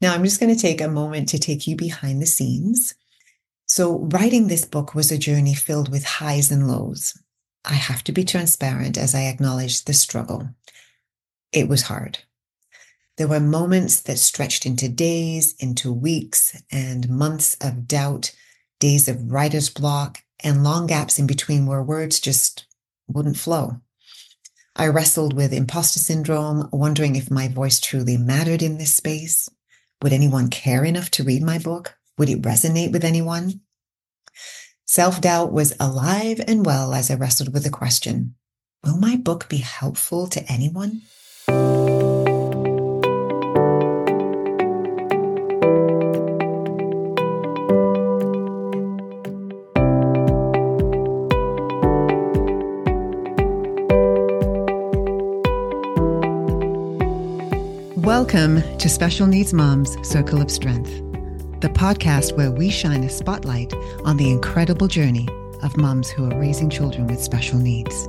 Now, I'm just going to take a moment to take you behind the scenes. So, writing this book was a journey filled with highs and lows. I have to be transparent as I acknowledge the struggle. It was hard. There were moments that stretched into days, into weeks, and months of doubt, days of writer's block, and long gaps in between where words just wouldn't flow. I wrestled with imposter syndrome, wondering if my voice truly mattered in this space. Would anyone care enough to read my book? Would it resonate with anyone? Self doubt was alive and well as I wrestled with the question Will my book be helpful to anyone? Welcome to Special Needs Moms Circle of Strength, the podcast where we shine a spotlight on the incredible journey of moms who are raising children with special needs.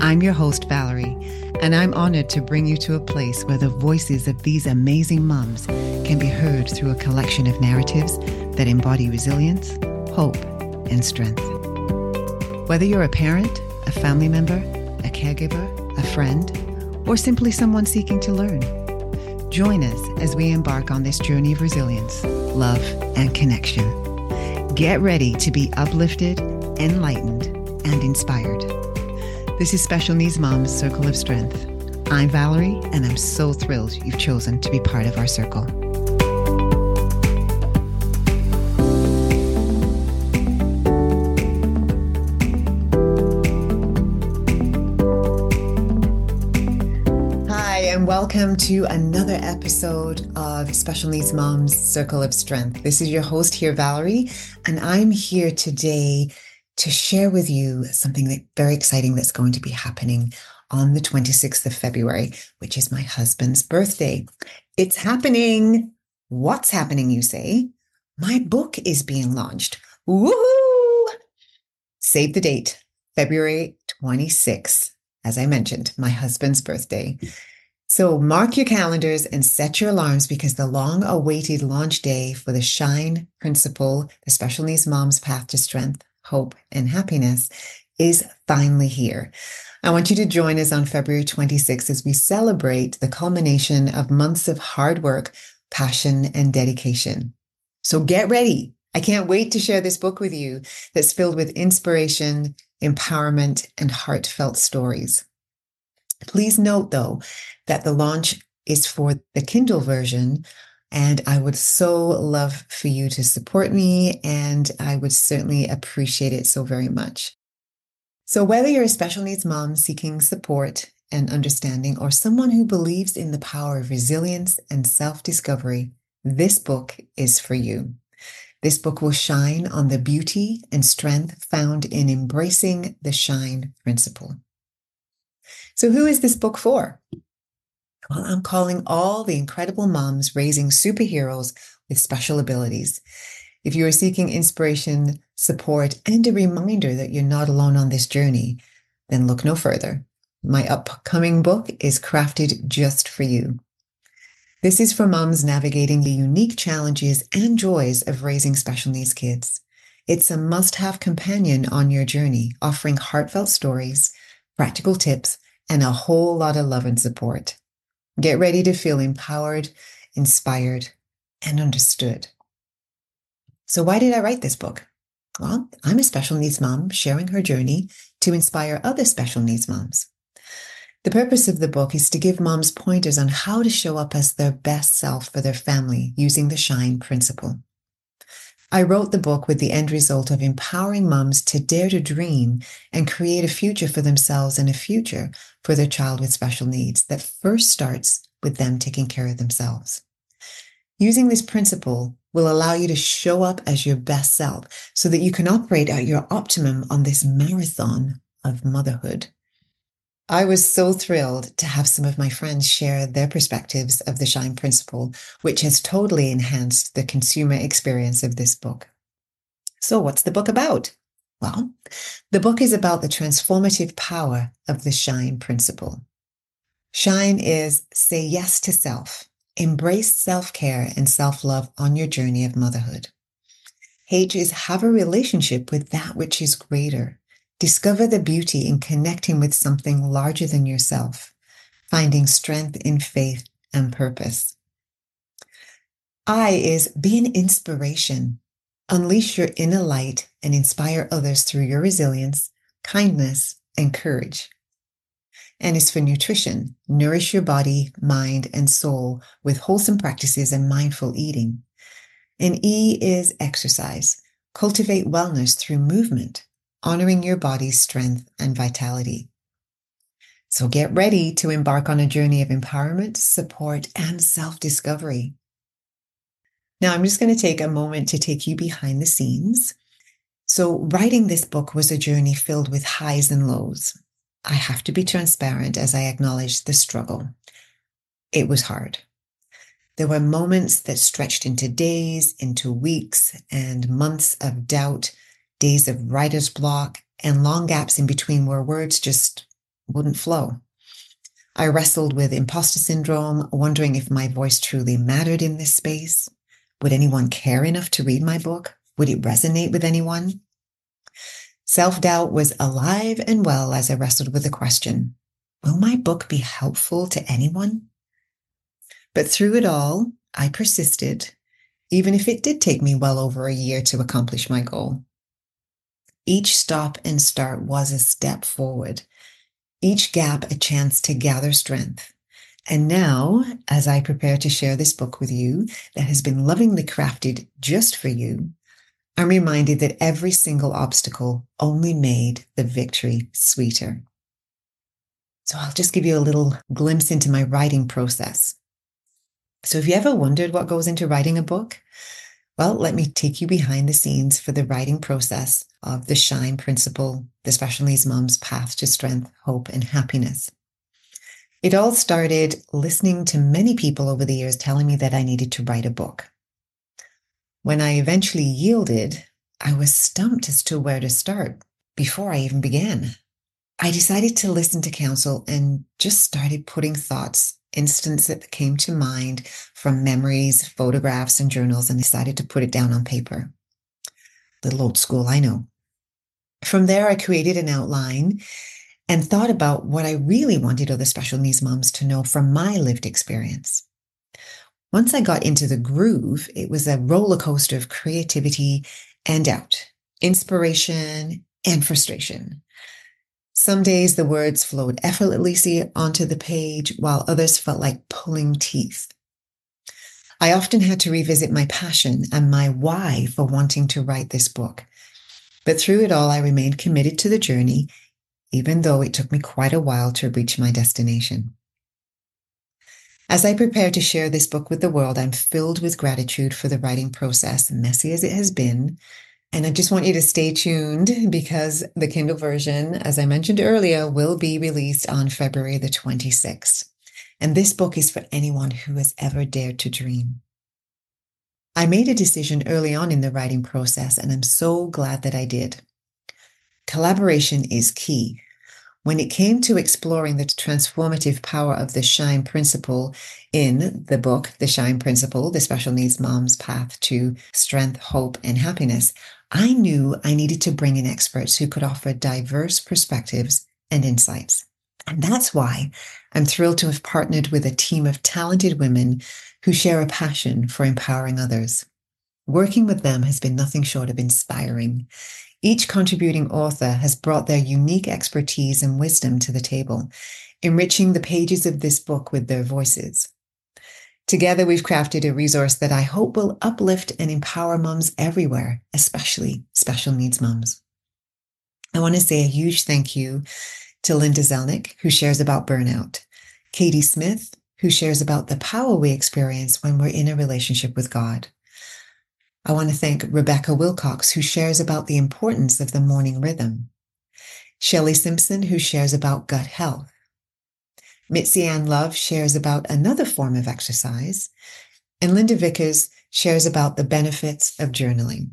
I'm your host, Valerie, and I'm honored to bring you to a place where the voices of these amazing moms can be heard through a collection of narratives that embody resilience, hope, and strength. Whether you're a parent, a family member, a caregiver, a friend, or simply someone seeking to learn, Join us as we embark on this journey of resilience, love, and connection. Get ready to be uplifted, enlightened, and inspired. This is Special Needs Mom's Circle of Strength. I'm Valerie, and I'm so thrilled you've chosen to be part of our circle. Welcome to another episode of Special Needs Moms Circle of Strength. This is your host here, Valerie, and I'm here today to share with you something that very exciting that's going to be happening on the 26th of February, which is my husband's birthday. It's happening. What's happening, you say? My book is being launched. Woohoo! Save the date, February 26th. As I mentioned, my husband's birthday. So mark your calendars and set your alarms because the long awaited launch day for the Shine Principle, the Special Needs Mom's Path to Strength, Hope, and Happiness is finally here. I want you to join us on February 26th as we celebrate the culmination of months of hard work, passion, and dedication. So get ready. I can't wait to share this book with you that's filled with inspiration, empowerment, and heartfelt stories. Please note, though, that the launch is for the Kindle version. And I would so love for you to support me, and I would certainly appreciate it so very much. So, whether you're a special needs mom seeking support and understanding, or someone who believes in the power of resilience and self discovery, this book is for you. This book will shine on the beauty and strength found in embracing the shine principle. So, who is this book for? Well, I'm calling all the incredible moms raising superheroes with special abilities. If you are seeking inspiration, support, and a reminder that you're not alone on this journey, then look no further. My upcoming book is crafted just for you. This is for moms navigating the unique challenges and joys of raising special needs kids. It's a must have companion on your journey, offering heartfelt stories, practical tips, and a whole lot of love and support. Get ready to feel empowered, inspired, and understood. So, why did I write this book? Well, I'm a special needs mom sharing her journey to inspire other special needs moms. The purpose of the book is to give moms pointers on how to show up as their best self for their family using the SHINE principle. I wrote the book with the end result of empowering moms to dare to dream and create a future for themselves and a future for their child with special needs that first starts with them taking care of themselves. Using this principle will allow you to show up as your best self so that you can operate at your optimum on this marathon of motherhood. I was so thrilled to have some of my friends share their perspectives of the Shine Principle, which has totally enhanced the consumer experience of this book. So, what's the book about? Well, the book is about the transformative power of the Shine Principle. Shine is say yes to self, embrace self care and self love on your journey of motherhood. H is have a relationship with that which is greater. Discover the beauty in connecting with something larger than yourself, finding strength in faith and purpose. I is be an inspiration. Unleash your inner light and inspire others through your resilience, kindness, and courage. And is for nutrition. Nourish your body, mind, and soul with wholesome practices and mindful eating. And E is exercise. Cultivate wellness through movement, honoring your body's strength and vitality. So get ready to embark on a journey of empowerment, support, and self discovery. Now, I'm just going to take a moment to take you behind the scenes. So, writing this book was a journey filled with highs and lows. I have to be transparent as I acknowledge the struggle. It was hard. There were moments that stretched into days, into weeks, and months of doubt, days of writer's block, and long gaps in between where words just wouldn't flow. I wrestled with imposter syndrome, wondering if my voice truly mattered in this space. Would anyone care enough to read my book? Would it resonate with anyone? Self doubt was alive and well as I wrestled with the question Will my book be helpful to anyone? But through it all, I persisted, even if it did take me well over a year to accomplish my goal. Each stop and start was a step forward, each gap a chance to gather strength. And now, as I prepare to share this book with you that has been lovingly crafted just for you, I'm reminded that every single obstacle only made the victory sweeter. So I'll just give you a little glimpse into my writing process. So, if you ever wondered what goes into writing a book? Well, let me take you behind the scenes for the writing process of the SHINE principle, the Special Needs Mom's path to strength, hope, and happiness. It all started listening to many people over the years telling me that I needed to write a book. When I eventually yielded, I was stumped as to where to start before I even began. I decided to listen to counsel and just started putting thoughts instance that came to mind from memories, photographs, and journals, and decided to put it down on paper. Little old school, I know. From there, I created an outline and thought about what I really wanted other special needs moms to know from my lived experience. Once I got into the groove, it was a roller coaster of creativity and doubt, inspiration and frustration. Some days the words flowed effortlessly onto the page, while others felt like pulling teeth. I often had to revisit my passion and my why for wanting to write this book. But through it all, I remained committed to the journey, even though it took me quite a while to reach my destination. As I prepare to share this book with the world, I'm filled with gratitude for the writing process, messy as it has been, and I just want you to stay tuned because the Kindle version, as I mentioned earlier, will be released on February the 26th. And this book is for anyone who has ever dared to dream. I made a decision early on in the writing process, and I'm so glad that I did. Collaboration is key. When it came to exploring the transformative power of the SHINE principle in the book, The SHINE Principle, The Special Needs Mom's Path to Strength, Hope, and Happiness, I knew I needed to bring in experts who could offer diverse perspectives and insights. And that's why I'm thrilled to have partnered with a team of talented women who share a passion for empowering others. Working with them has been nothing short of inspiring. Each contributing author has brought their unique expertise and wisdom to the table, enriching the pages of this book with their voices. Together, we've crafted a resource that I hope will uplift and empower mums everywhere, especially special needs mums. I want to say a huge thank you to Linda Zelnick, who shares about burnout, Katie Smith, who shares about the power we experience when we're in a relationship with God. I want to thank Rebecca Wilcox, who shares about the importance of the morning rhythm, Shelley Simpson, who shares about gut health, Mitzi Ann Love shares about another form of exercise, and Linda Vickers shares about the benefits of journaling.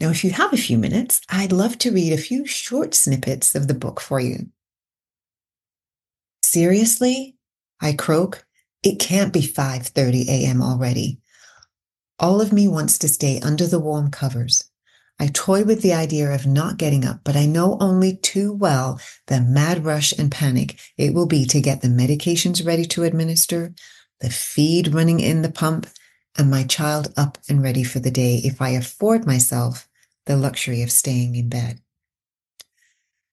Now, if you have a few minutes, I'd love to read a few short snippets of the book for you. Seriously? I croak, It can't be 5:30 a.m. already. All of me wants to stay under the warm covers. I toy with the idea of not getting up, but I know only too well the mad rush and panic it will be to get the medications ready to administer, the feed running in the pump, and my child up and ready for the day if I afford myself the luxury of staying in bed.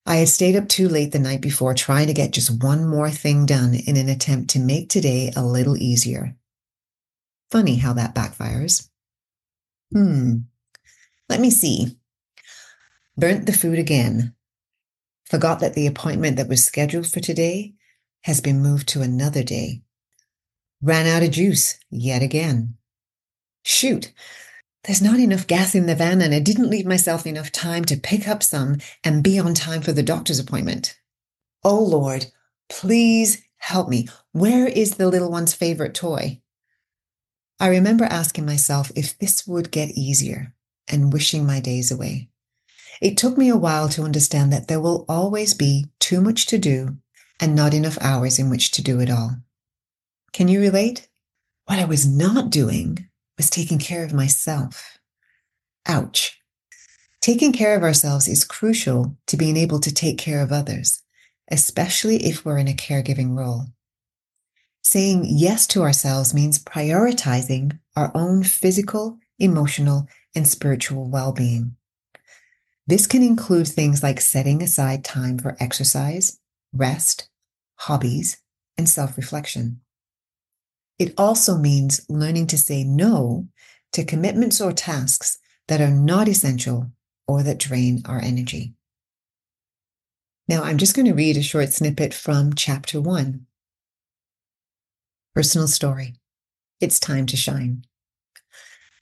I had stayed up too late the night before trying to get just one more thing done in an attempt to make today a little easier. Funny how that backfires. Hmm. Let me see. Burnt the food again. Forgot that the appointment that was scheduled for today has been moved to another day. Ran out of juice yet again. Shoot, there's not enough gas in the van, and I didn't leave myself enough time to pick up some and be on time for the doctor's appointment. Oh Lord, please help me. Where is the little one's favorite toy? I remember asking myself if this would get easier and wishing my days away. It took me a while to understand that there will always be too much to do and not enough hours in which to do it all. Can you relate? What I was not doing was taking care of myself. Ouch. Taking care of ourselves is crucial to being able to take care of others, especially if we're in a caregiving role. Saying yes to ourselves means prioritizing our own physical, emotional, and spiritual well being. This can include things like setting aside time for exercise, rest, hobbies, and self reflection. It also means learning to say no to commitments or tasks that are not essential or that drain our energy. Now, I'm just going to read a short snippet from chapter one. Personal story. It's time to shine.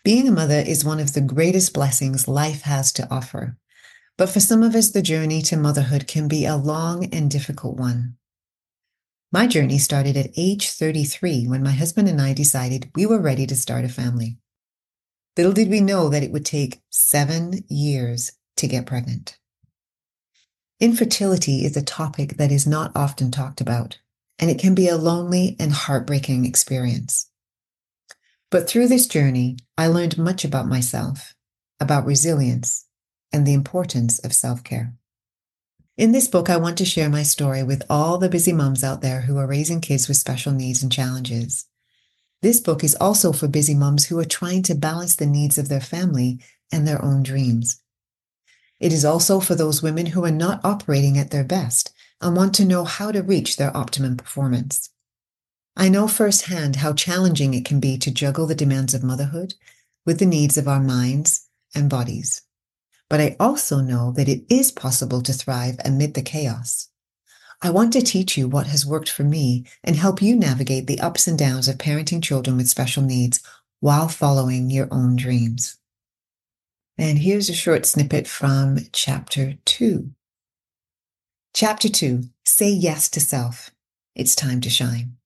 Being a mother is one of the greatest blessings life has to offer. But for some of us, the journey to motherhood can be a long and difficult one. My journey started at age 33 when my husband and I decided we were ready to start a family. Little did we know that it would take seven years to get pregnant. Infertility is a topic that is not often talked about, and it can be a lonely and heartbreaking experience. But through this journey, I learned much about myself, about resilience, and the importance of self care. In this book, I want to share my story with all the busy moms out there who are raising kids with special needs and challenges. This book is also for busy moms who are trying to balance the needs of their family and their own dreams. It is also for those women who are not operating at their best and want to know how to reach their optimum performance. I know firsthand how challenging it can be to juggle the demands of motherhood with the needs of our minds and bodies but I also know that it is possible to thrive amid the chaos. I want to teach you what has worked for me and help you navigate the ups and downs of parenting children with special needs while following your own dreams. And here's a short snippet from chapter two. Chapter two Say Yes to Self. It's time to shine.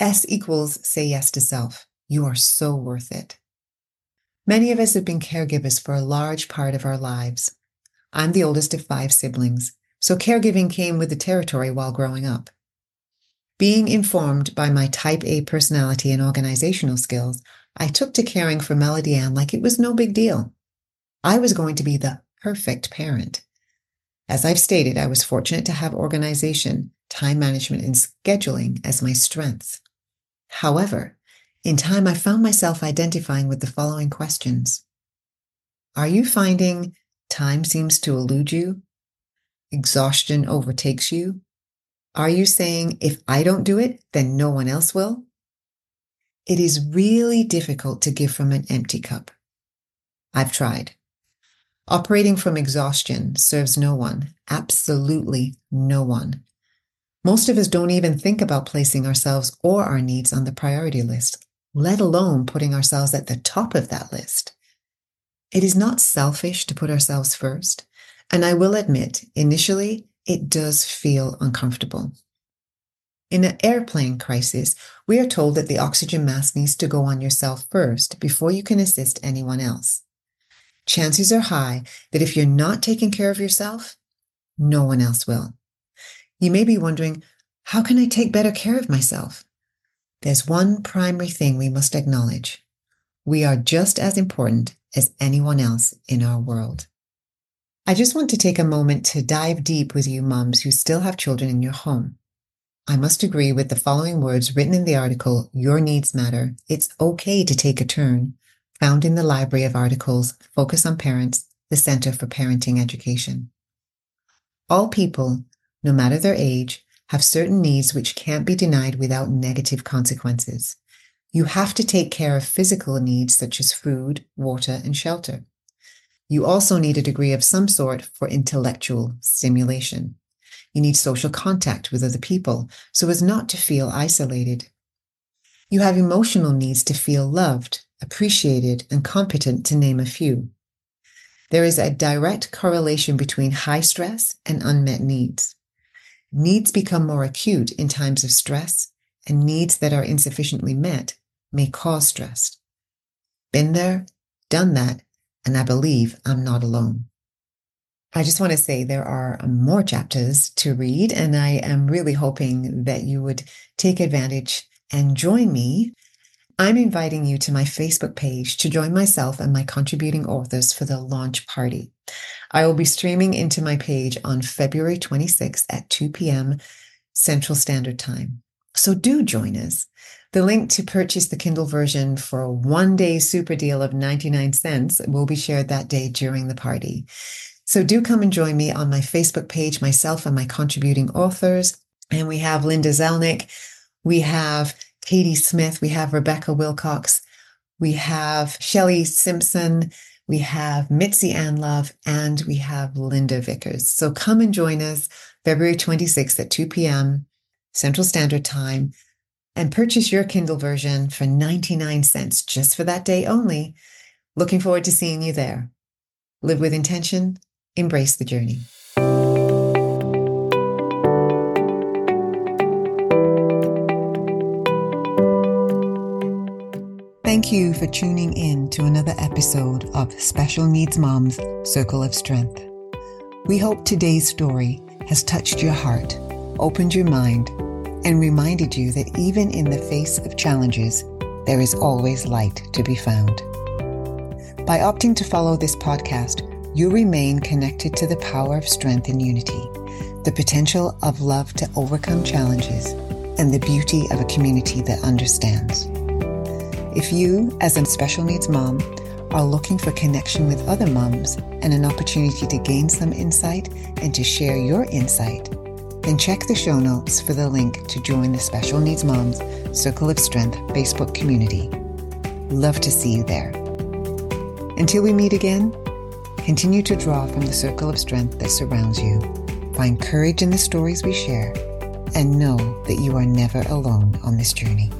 S equals say yes to self. You are so worth it. Many of us have been caregivers for a large part of our lives. I'm the oldest of five siblings, so caregiving came with the territory while growing up. Being informed by my type A personality and organizational skills, I took to caring for Melody Ann like it was no big deal. I was going to be the perfect parent. As I've stated, I was fortunate to have organization, time management, and scheduling as my strengths. However, in time, I found myself identifying with the following questions Are you finding time seems to elude you? Exhaustion overtakes you? Are you saying, if I don't do it, then no one else will? It is really difficult to give from an empty cup. I've tried. Operating from exhaustion serves no one, absolutely no one. Most of us don't even think about placing ourselves or our needs on the priority list, let alone putting ourselves at the top of that list. It is not selfish to put ourselves first. And I will admit, initially, it does feel uncomfortable. In an airplane crisis, we are told that the oxygen mask needs to go on yourself first before you can assist anyone else. Chances are high that if you're not taking care of yourself, no one else will. You may be wondering, how can I take better care of myself? there's one primary thing we must acknowledge. We are just as important as anyone else in our world. I just want to take a moment to dive deep with you moms who still have children in your home. I must agree with the following words written in the article, Your Needs Matter. It's okay to take a turn, found in the library of articles, Focus on Parents, the Center for Parenting Education. All people, no matter their age, have certain needs which can't be denied without negative consequences. You have to take care of physical needs such as food, water, and shelter. You also need a degree of some sort for intellectual stimulation. You need social contact with other people so as not to feel isolated. You have emotional needs to feel loved, appreciated, and competent, to name a few. There is a direct correlation between high stress and unmet needs. Needs become more acute in times of stress, and needs that are insufficiently met may cause stress. Been there, done that, and I believe I'm not alone. I just want to say there are more chapters to read, and I am really hoping that you would take advantage and join me. I'm inviting you to my Facebook page to join myself and my contributing authors for the launch party. I will be streaming into my page on February 26th at 2 p.m. Central Standard Time. So do join us. The link to purchase the Kindle version for a one day super deal of 99 cents will be shared that day during the party. So do come and join me on my Facebook page, myself and my contributing authors. And we have Linda Zelnick, we have Katie Smith, we have Rebecca Wilcox, we have Shelley Simpson, we have Mitzi Ann Love, and we have Linda Vickers. So come and join us February 26th at 2 p.m. Central Standard Time and purchase your Kindle version for 99 cents just for that day only. Looking forward to seeing you there. Live with intention, embrace the journey. Thank you for tuning in to another episode of Special Needs Moms Circle of Strength. We hope today's story has touched your heart, opened your mind, and reminded you that even in the face of challenges, there is always light to be found. By opting to follow this podcast, you remain connected to the power of strength and unity, the potential of love to overcome challenges, and the beauty of a community that understands. If you, as a special needs mom, are looking for connection with other moms and an opportunity to gain some insight and to share your insight, then check the show notes for the link to join the Special Needs Moms Circle of Strength Facebook community. Love to see you there. Until we meet again, continue to draw from the circle of strength that surrounds you. Find courage in the stories we share and know that you are never alone on this journey.